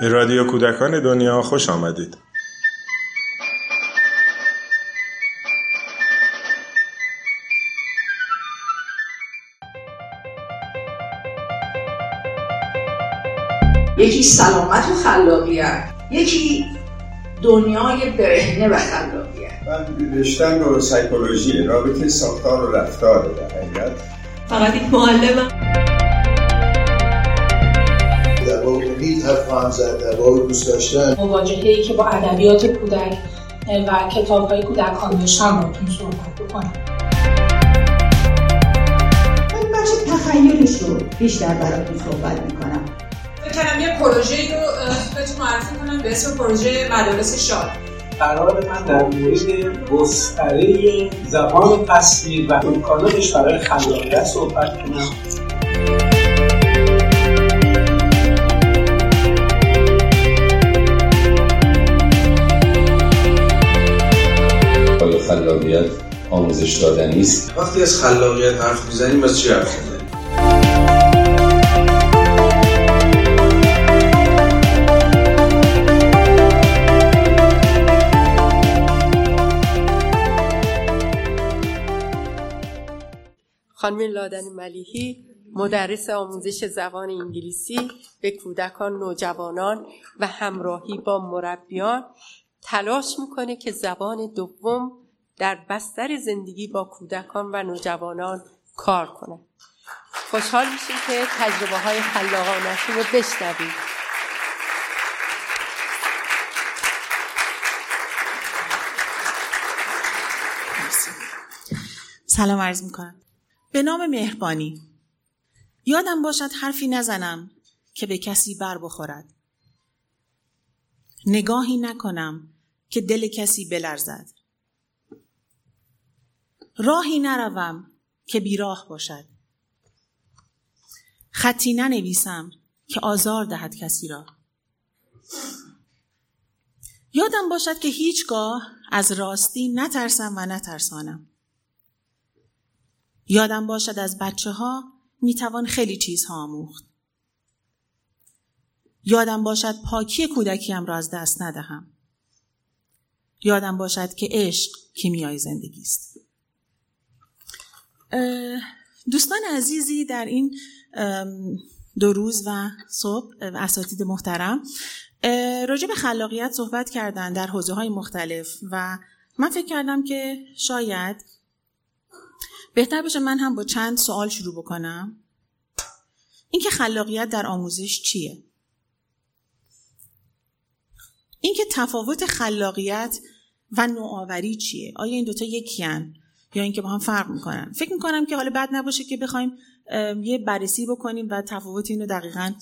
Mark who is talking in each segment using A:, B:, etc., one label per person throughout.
A: به رادیو کودکان دنیا خوش آمدید.
B: یکی سلامت و خلاقیت یکی دنیای برهنه و خلاقیت.
C: من رشتم رو سایکولوژی رابطه ساختار و رفتار در حقیقت.
D: فقط یک معلمم.
E: امید حرف خواهم زد در واقع دوست داشتن.
F: مواجهه که با ادبیات کودک و کتاب های کودکان داشتم باتون صحبت بکنم.
G: من بخش تخیلش رو بیشتر براتون صحبت می‌کنم.
D: فکر کردم یه پروژه رو بهتون معرفی کنم به اسم پروژه مدارس شاد.
H: قرار من در مورد گستره زبان تصویر و امکاناتش برای خلاقیت صحبت کنم.
I: خلاقیت آموزش دادنی است.
C: وقتی از خلاقیت حرف می‌زنیم از چی حرف می‌زنیم؟
J: خانم لادن ملیحی مدرس آموزش زبان انگلیسی به کودکان نوجوانان و همراهی با مربیان تلاش می‌کنه که زبان دوم در بستر زندگی با کودکان و نوجوانان کار کنه. خوشحال میشیم که تجربه های خلاقانشون رو بشنوید.
K: سلام عرض می‌کنم. به نام مهربانی. یادم باشد حرفی نزنم که به کسی بر بخورد. نگاهی نکنم که دل کسی بلرزد. راهی نروم که بیراه باشد خطی ننویسم که آزار دهد کسی را یادم باشد که هیچگاه از راستی نترسم و نترسانم یادم باشد از بچه ها می توان خیلی چیزها آموخت. یادم باشد پاکی کودکیم را از دست ندهم. یادم باشد که عشق کیمیای زندگی است. دوستان عزیزی در این دو روز و صبح اساتید محترم راجع به خلاقیت صحبت کردن در حوزه های مختلف و من فکر کردم که شاید بهتر باشه من هم با چند سوال شروع بکنم. اینکه خلاقیت در آموزش چیه؟ اینکه تفاوت خلاقیت و نوآوری چیه؟ آیا این دوتا یکی هن؟ یا اینکه با هم فرق می‌کنن. فکر می‌کنم که حالا بد نباشه که بخوایم یه بررسی بکنیم و تفاوت اینو دقیقا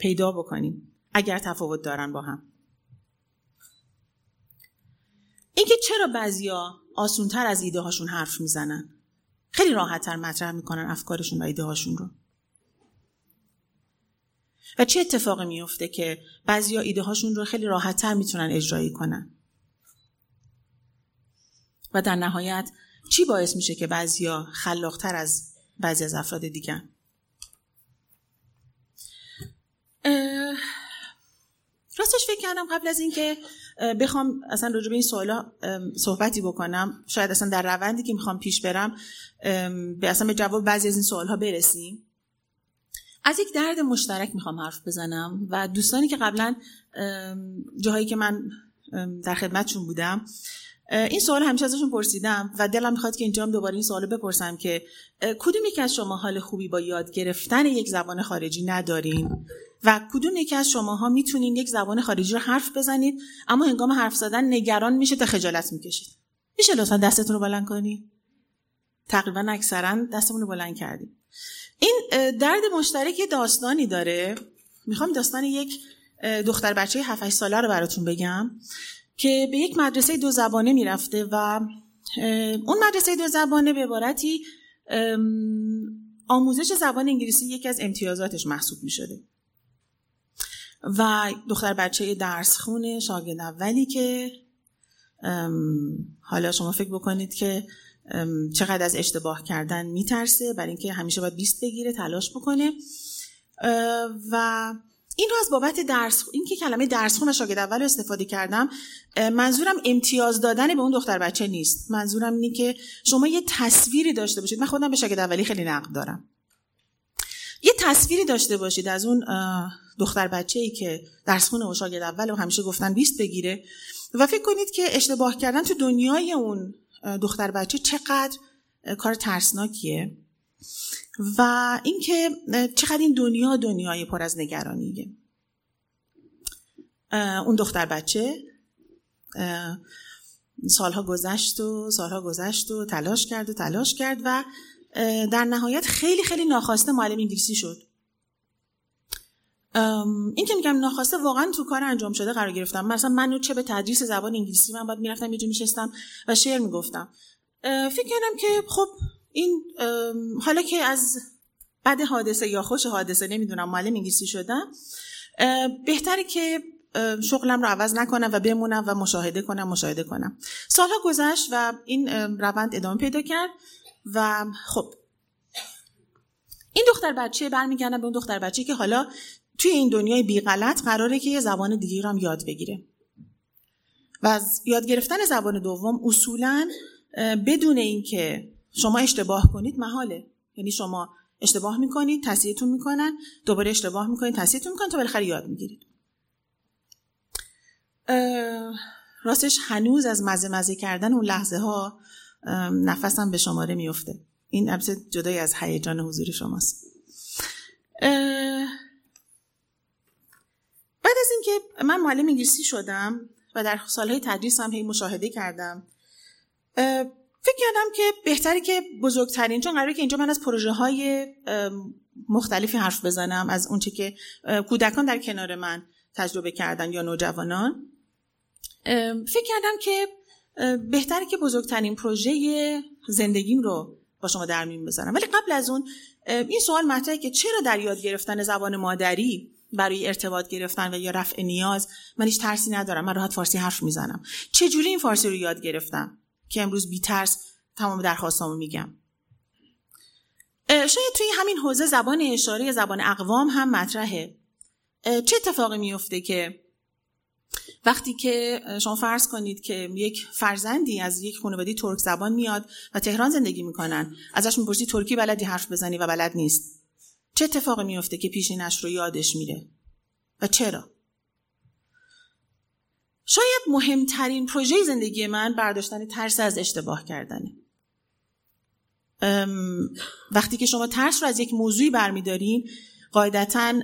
K: پیدا بکنیم. اگر تفاوت دارن با هم. اینکه چرا بعضیا آسونتر از ایده هاشون حرف می‌زنن؟ خیلی راحتتر مطرح می‌کنن افکارشون و ایده هاشون رو. و چه اتفاقی میفته که بعضیا ایده هاشون رو خیلی راحتتر می‌تونن اجرایی کنن؟ و در نهایت چی باعث میشه که بعضیا خلاقتر از بعضی از افراد دیگر راستش فکر کردم قبل از اینکه بخوام اصلا راجع به این سوالا صحبتی بکنم. شاید اصلا در روندی که می‌خوام پیش برم به اصلا به جواب بعضی از این سوال ها برسیم. از یک درد مشترک می‌خوام حرف بزنم و دوستانی که قبلا جاهایی که من در خدمتشون بودم این سوال همیشه ازشون پرسیدم و دلم می‌خواد که اینجا هم دوباره این سوال بپرسم که کدوم یکی از شما حال خوبی با یاد گرفتن یک زبان خارجی ندارین؟ و کدوم یکی از شماها می‌تونین یک زبان خارجی رو حرف بزنید اما هنگام حرف زدن نگران میشه تا خجالت می‌کشید؟ میشه لطفا دستتون رو بلند کنی تقریبا اکثرا دستمون رو بلند کردیم این درد مشترک داستانی داره. می‌خوام داستان یک دختر بچه 7 ساله رو براتون بگم. که به یک مدرسه دو زبانه می‌رفته و اون مدرسه دو زبانه به عبارتی آموزش زبان انگلیسی یکی از امتیازاتش محسوب می شده و دختر بچه درس خونه شاگرد اولی که حالا شما فکر بکنید که چقدر از اشتباه کردن میترسه برای اینکه همیشه باید بیست بگیره تلاش بکنه. و این رو از بابت درس این که کلمه درس خون شاگرد اول استفاده کردم منظورم امتیاز دادن به اون دختر بچه نیست. منظورم اینه که شما یه تصویری داشته باشید. من خودم به شاگرد اولی خیلی نقد دارم. یه تصویری داشته باشید از اون دختر بچه ای که درس خونه و شاگرد اول و همیشه گفتن 20 بگیره و فکر کنید که اشتباه کردن تو دنیای اون دختر بچه چقدر کار ترسناکیه. و اینکه چقدر این دنیا دنیای پر از نگرانیه. اون دختر بچه سالها گذشت و سالها گذشت و تلاش کرد و تلاش کرد و در نهایت خیلی خیلی ناخواسته معلم انگلیسی شد. این که میگم ناخواسته واقعا تو کار انجام شده قرار گرفتم. مثلا من چه به تدریس زبان انگلیسی من باید می‌رفتم یه میشستم و شعر می‌گفتم. فکر کردم که خب این حالا که از بعد حادثه یا خوش حادثه نمی‌دونم معلم انگلیسی شدم بهتره که شغلم رو عوض نکنم و بمونم و مشاهده کنم مشاهده کنم. سالها گذشت و این روند ادامه پیدا کرد و خب این دختر بچه برمیگردم به اون دختر بچه که حالا توی این دنیای بی غلط قراره که یه زبان دیگه رو هم یاد بگیره. و از یاد گرفتن زبان دوم اصولا بدون اینکه شما اشتباه کنید محاله. یعنی شما اشتباه می‌کنید تصحیحتون می‌کنن. دوباره اشتباه می‌کنید تصحیحتون می‌کنن تا بالاخره یاد می‌گیرید. راستش هنوز از مزه مزه کردن اون لحظه ها نفسم به شماره میفته این البته جدای از هیجان حضور شماست. بعد از اینکه من معلم انگلیسی شدم و در سالهای تدریس هم هی مشاهده کردم فکر کردم که بهتری که بزرگترین چون قراره که اینجا من از پروژه های مختلفی حرف بزنم از اونچه که کودکان در کنار من تجربه کردن یا نوجوانان. فکر کردم که بهتره که بزرگترین پروژه زندگیم رو با شما در میون بذارم. ولی قبل از اون این سوال مطرحه که چرا در یاد گرفتن زبان مادری برای ارتباط گرفتن و یا رفع نیاز؟ من هیچ ترسی ندارم من راحت فارسی حرف می‌زنم. چه جوری این فارسی رو یاد گرفتم؟ که امروز بی ترس تمام درخواستامو میگم. شاید توی همین حوزه زبان اشاره زبان اقوام هم مطرحه. چه اتفاقی میفته که وقتی که شما فرض کنید که یک فرزندی از یک خانواده ترک زبان میاد و تهران زندگی می‌کنن ازش می‌پرسی ترکی بلدی حرف بزنی و بلد نیست. چه اتفاقی میفته که پیشینش رو یادش میره؟ و چرا؟ شاید مهمترین پروژه زندگی من برداشتن ترس از اشتباه کردنه. وقتی که شما ترس رو از یک موضوعی برمیدارین قاعدتا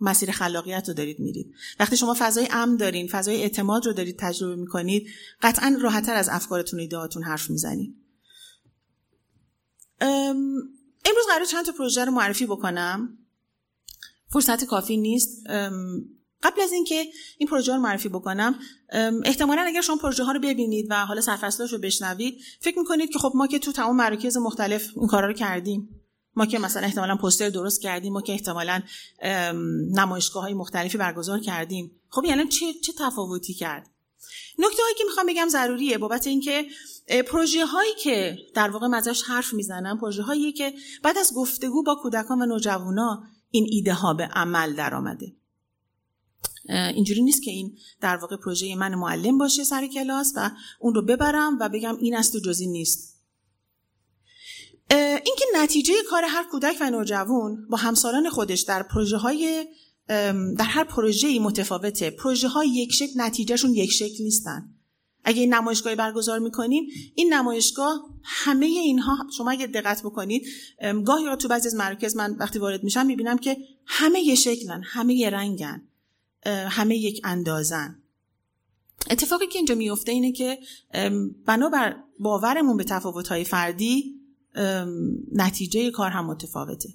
K: مسیر خلاقیت رو دارید میرید. وقتی شما فضای امن دارین فضای اعتماد رو دارید تجربه می‌کنید قطعا راحتتر از افکارتون ایدهاتون حرف می‌زنید. امروز قرار چند تا پروژه رو معرفی بکنم. فرصت کافی نیست. قبل از اینکه این پروژه رو معرفی بکنم احتمالا اگر شما پروژه ها رو ببینید و حالا سرفصلش رو بشنوید فکر می‌کنید که خب ما که تو تمام مراکز مختلف این کارا رو کردیم ما که مثلا احتمالا پوستر درست کردیم ما که احتمالا نمایشگاه های مختلفی برگزار کردیم. خب یعنی چه چه تفاوتی کرد؟ نکته هایی که می‌خوام بگم ضروریه بابت اینکه پروژه هایی که در واقع مزاش حرف می‌زنم پروژه هایی که بعد از گفتگو با کودکان و نوجوانا این ایده ها به عمل در آمده اینجوری نیست که این در واقع پروژه من معلم باشه سر کلاس و اون رو ببرم و بگم این است و جزی نیست. اینکه نتیجه کار هر کودک و نوجوان با همسالان خودش در پروژه های در هر پروژه متفاوته. پروژه های یک شکل نتیجهشون یک شکل نیستن. اگه این نمایشگاهی برگزار می‌کنیم این نمایشگاه همه اینها شما اگه دقت بکنید گاهی تو بعضی از مراکز من وقتی وارد میشم می‌بینم که همه یه شکلن همه یه رنگن. همه یک اندازن. اتفاقی که اینجا میفته اینه که بنابر باورمون به تفاوت‌های فردی نتیجه کار هم متفاوته.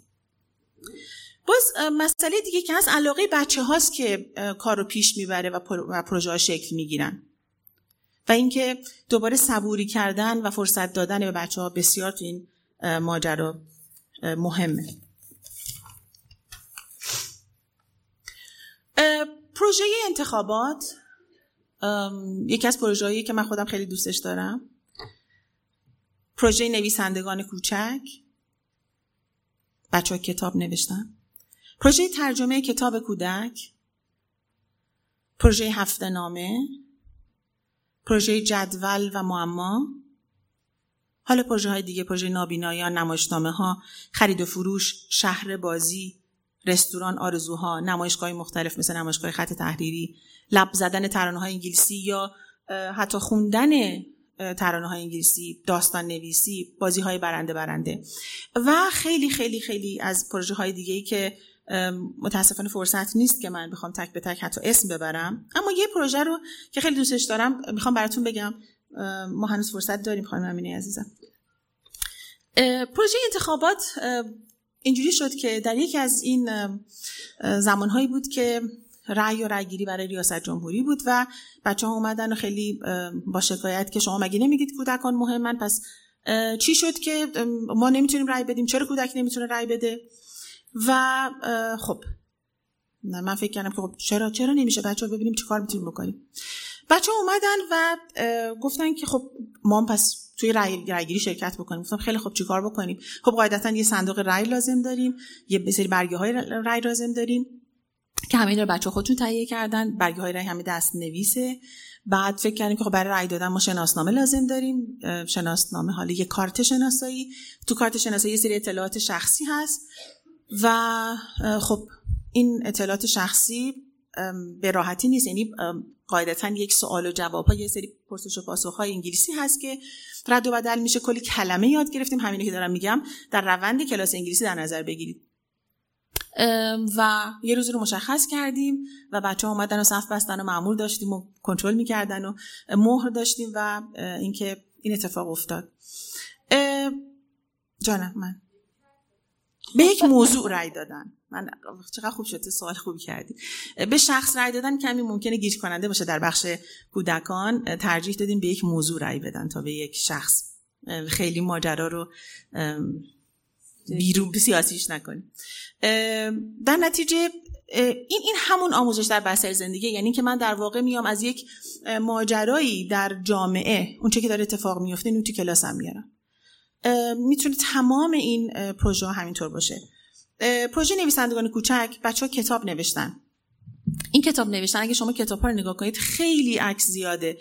K: باز مسئله دیگه که هست علاقه بچه هاست که کار رو پیش می‌بره و پروژه ها شکل می‌گیرن. و اینکه دوباره صبوری کردن و فرصت دادن به بچه ها بسیار تو این ماجرا مهمه. پروژه انتخابات یکی از پروژه‌ای که من خودم خیلی دوستش دارم. پروژه نویسندگان کوچک. بچه ها کتاب نوشتن. پروژه ترجمه کتاب کودک. پروژه هفته نامه. پروژه جدول و معما. حالا پروژه های دیگه پروژه نابینایان نمایشنامه ها خرید و فروش شهر بازی. رستوران آرزوها نمایشگاه مختلف مثل نمایشگاه خط تحریری لب زدن ترانه های انگلیسی یا حتی خوندن ترانه های انگلیسی داستان نویسی بازی های برنده برنده. و خیلی خیلی خیلی از پروژه های دیگه ای که متاسفانه فرصت نیست که من بخوام تک به تک حتی اسم ببرم. اما یه پروژه رو که خیلی دوستش دارم می‌خوام براتون بگم. ما هنوز فرصت داریم خانم امینه عزیزم. پروژه انتخابات اینجوری شد که در یکی از این زمانهایی بود که رأی و رأیگیری برای ریاست جمهوری بود و بچه ها اومدن و خیلی با شکایت که شما مگه نمیگید کودکان مهمن پس چی شد که ما نمی‌تونیم رأی بدیم؟ چرا کودک نمی‌تونه رأی بده؟ و خب من فکر کردم که خب چرا چرا نمیشه؟ بچه ها ببینیم چی کار می‌تونیم بکنیم. بچه اومدن و گفتن که خب ما پس توی رای رایگیری شرکت بکنیم. گفتم خیلی خب چیکار بکنیم؟ خب قاعدتا یه صندوق رای لازم داریم یه سری برگه های رای لازم داریم که همه رو بچه خودتون تهیه کردن. برگه های رای همه دست نویسه. بعد فکر کردیم که خب برای رای دادن ما شناسنامه لازم داریم. شناسنامه حالا یه کارت شناسایی. تو کارت شناسایی یه سری اطلاعات شخصی هست و خب این اطلاعات شخصی به راحتی نیست. یعنی قاعدتا یک سوال و جواب ها یه سری پرسش و پاسخ های انگلیسی هست که رد و بدل میشه. کلی کلمه یاد گرفتیم. همینه که دارم میگم. در روند کلاس انگلیسی در نظر بگیرید. و یه روزی رو مشخص کردیم و بچه ها اومدن و صف بستن و معمول داشتیم و کنترل می‌کردن و مهر داشتیم و اینکه این اتفاق افتاد. جانم من. به یک موضوع رأی دادن. من چقدر خوب شده سوال خوبی کردی. به شخص رأی دادن کمی ممکنه گیج کننده باشه در بخش کودکان. ترجیح دادیم به یک موضوع رأی بدن تا به یک شخص. خیلی ماجرا رو بیرون سیاسیش نکنیم. در نتیجه این این همون آموزش در بستر زندگی. یعنی که من در واقع میام از یک ماجرایی در جامعه اون چه که داره اتفاق میفته اینو تو کلاسم میارم. می‌تونه تمام این پروژه همینطور باشه. پروژه نویسندگان کوچک بچه ها کتاب نوشتن. این کتاب نوشتن اگه شما کتاب ها رو نگاه کنید خیلی عکس زیاده.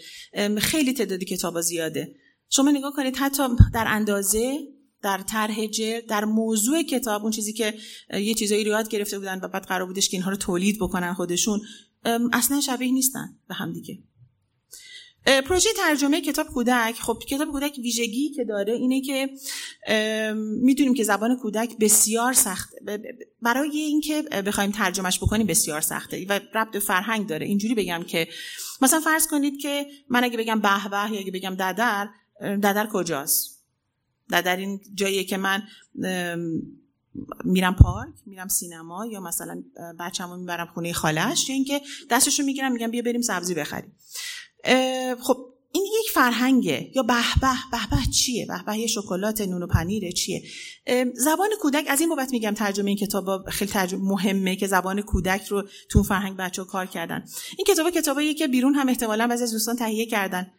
K: خیلی تعدادی کتاب ها زیاده. شما نگاه کنید حتی در اندازه در طرح در موضوع کتاب اون چیزی که یه چیزایی رو یاد گرفته بودن و بعد قرار بودش که اینها رو تولید بکنن خودشون اصلا شبیه نیستن به هم دیگه. پروژه ترجمه کتاب کودک. خب کتاب کودک ویژگی که داره اینه که می‌دونیم که زبان کودک بسیار سخت برای اینکه بخوایم ترجمهش بکنیم بسیار سخته. و ربط فرهنگ داره. اینجوری بگم که مثلا فرض کنید که من اگه بگم به به یا اگه بگم ددر ددر کجاست؟ ددر این جاییه که من میرم پارک میرم سینما یا مثلا بچه‌مو می‌برم خونه خالش یا اینکه دستشو می‌گیرم میگم بیا بریم سبزی بخریم. خب این یک فرهنگه. یا به به به چیه؟ به به شکلات نون و پنیره چیه؟ زبان کودک از این بابت میگم ترجمه این کتاب خیلی ترجمه مهمه که زبان کودک رو تو فرهنگ بچه کار کردن. این کتاب کتابایی که بیرون هم احتمالا بعضی از دوستان تهیه کردن.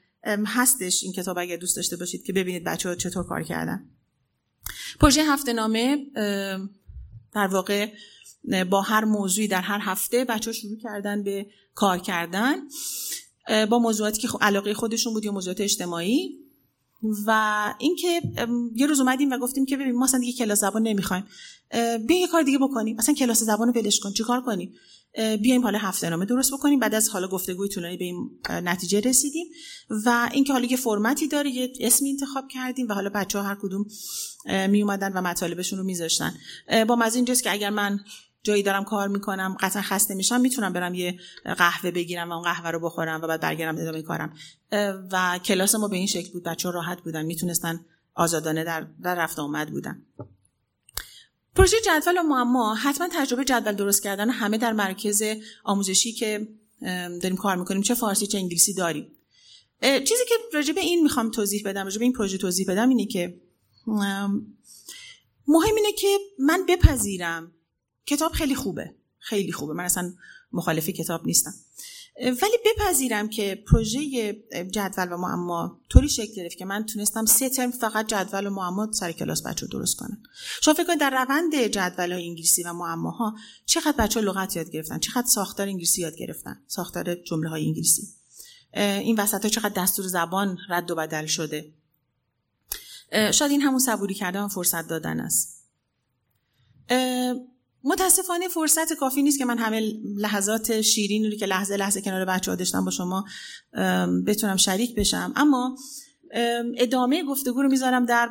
K: هستش این کتاب اگر دوست داشته باشید که ببینید بچه ها چطور کار کردن. پروژه هفته نامه در واقع با هر موضوعی در هر هفته بچه ها شروع کردن به کار کردن. با موضوعاتی که علاقه خودشون بود یا موضوعات اجتماعی. و اینکه یه روز اومدیم و گفتیم که ببین ما اصلا دیگه کلاس زبان نمی‌خوایم. بیا یه کار دیگه بکنیم. مثلا کلاس زبان رو ولش کن. چیکار کنیم؟ بیایم حالا هفته نامه درست بکنیم. بعد از حالا گفتگوی طولانی به این نتیجه رسیدیم. و اینکه حالا یه فرمتی داره یه اسمی انتخاب کردیم و حالا بچه ها هر کدوم می اومدن و مطالبشون رو میذاشتن. با مزه اینجاست که اگر من جایی دارم کار می‌کنم قطعا خسته میشم می‌تونم برم یه قهوه بگیرم و اون قهوه رو بخورم و بعد برگردم ادامه کارم. و کلاس ما به این شکل بود بچه راحت بودن می‌تونستن آزادانه در, در رفت آمد بودن. پروژه جدول و معما حتما تجربه جدول درست کردن همه در مرکز آموزشی که داریم کار می‌کنیم چه فارسی چه انگلیسی داریم. چیزی که راجع به این می‌خوام توضیح بدم راجع به این پروژه توضیح بدم اینه که مهم اینه که من بپذیرم کتاب خیلی خوبه. خیلی خوبه. من اصلا مخالف کتاب نیستم. ولی بپذیرم که پروژه جدول و معما طوری شکل گرفت که من تونستم سه ترم فقط جدول و معما سر کلاس بچه درست کنم. شما فکر کنید در روند جدول های انگلیسی و معماها چقدر بچه لغت یاد گرفتن چقدر ساختار انگلیسی یاد گرفتن ساختار جمله های انگلیسی. این وسط ها چقدر دستور زبان رد و بدل شده. شاید این همون صبوری کردن فرصت دادن است. متاسفانه فرصت کافی نیست که من همه لحظات شیرین رو که لحظه لحظه کنار بچه ها داشتم با شما بتونم شریک بشم. اما ادامه گفتگو رو می‌ذارم در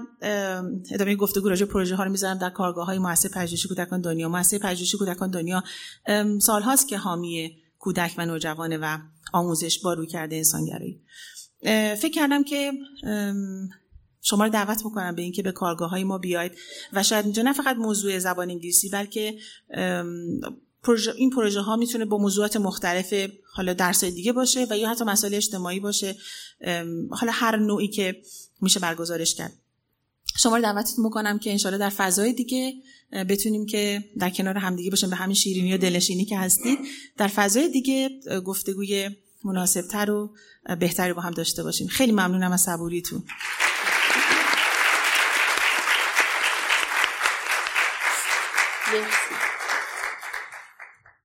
K: ادامه گفتگو راجع پروژه ها رو می‌ذارم در کارگاه های مؤسسه پژوهشی کودکان دنیا. مؤسسه پژوهشی کودکان دنیا سال هاست که حامی کودک و نوجوانه و آموزش با روی کرده انسانگرایی فکر کردم که شما رو دعوت می‌کنم به اینکه به کارگاه های ما بیاید و شاید اینجا نه فقط موضوع زبان انگلیسی بلکه این پروژه ها می‌تونه با موضوعات مختلف حالا درس دیگه باشه و یا حتی مسائل اجتماعی باشه حالا هر نوعی که میشه برگزارش کرد. شما رو دعوتتون می‌کنم که انشالله در فضای دیگه بتونیم که در کنار همدیگه باشیم به همین شیرینی و دلشینی که هستید در فضای دیگه گفتگوی مناسبتر و بهتری با هم داشته باشیم. خیلی ممنونم از صبوریتون.
J: 对持。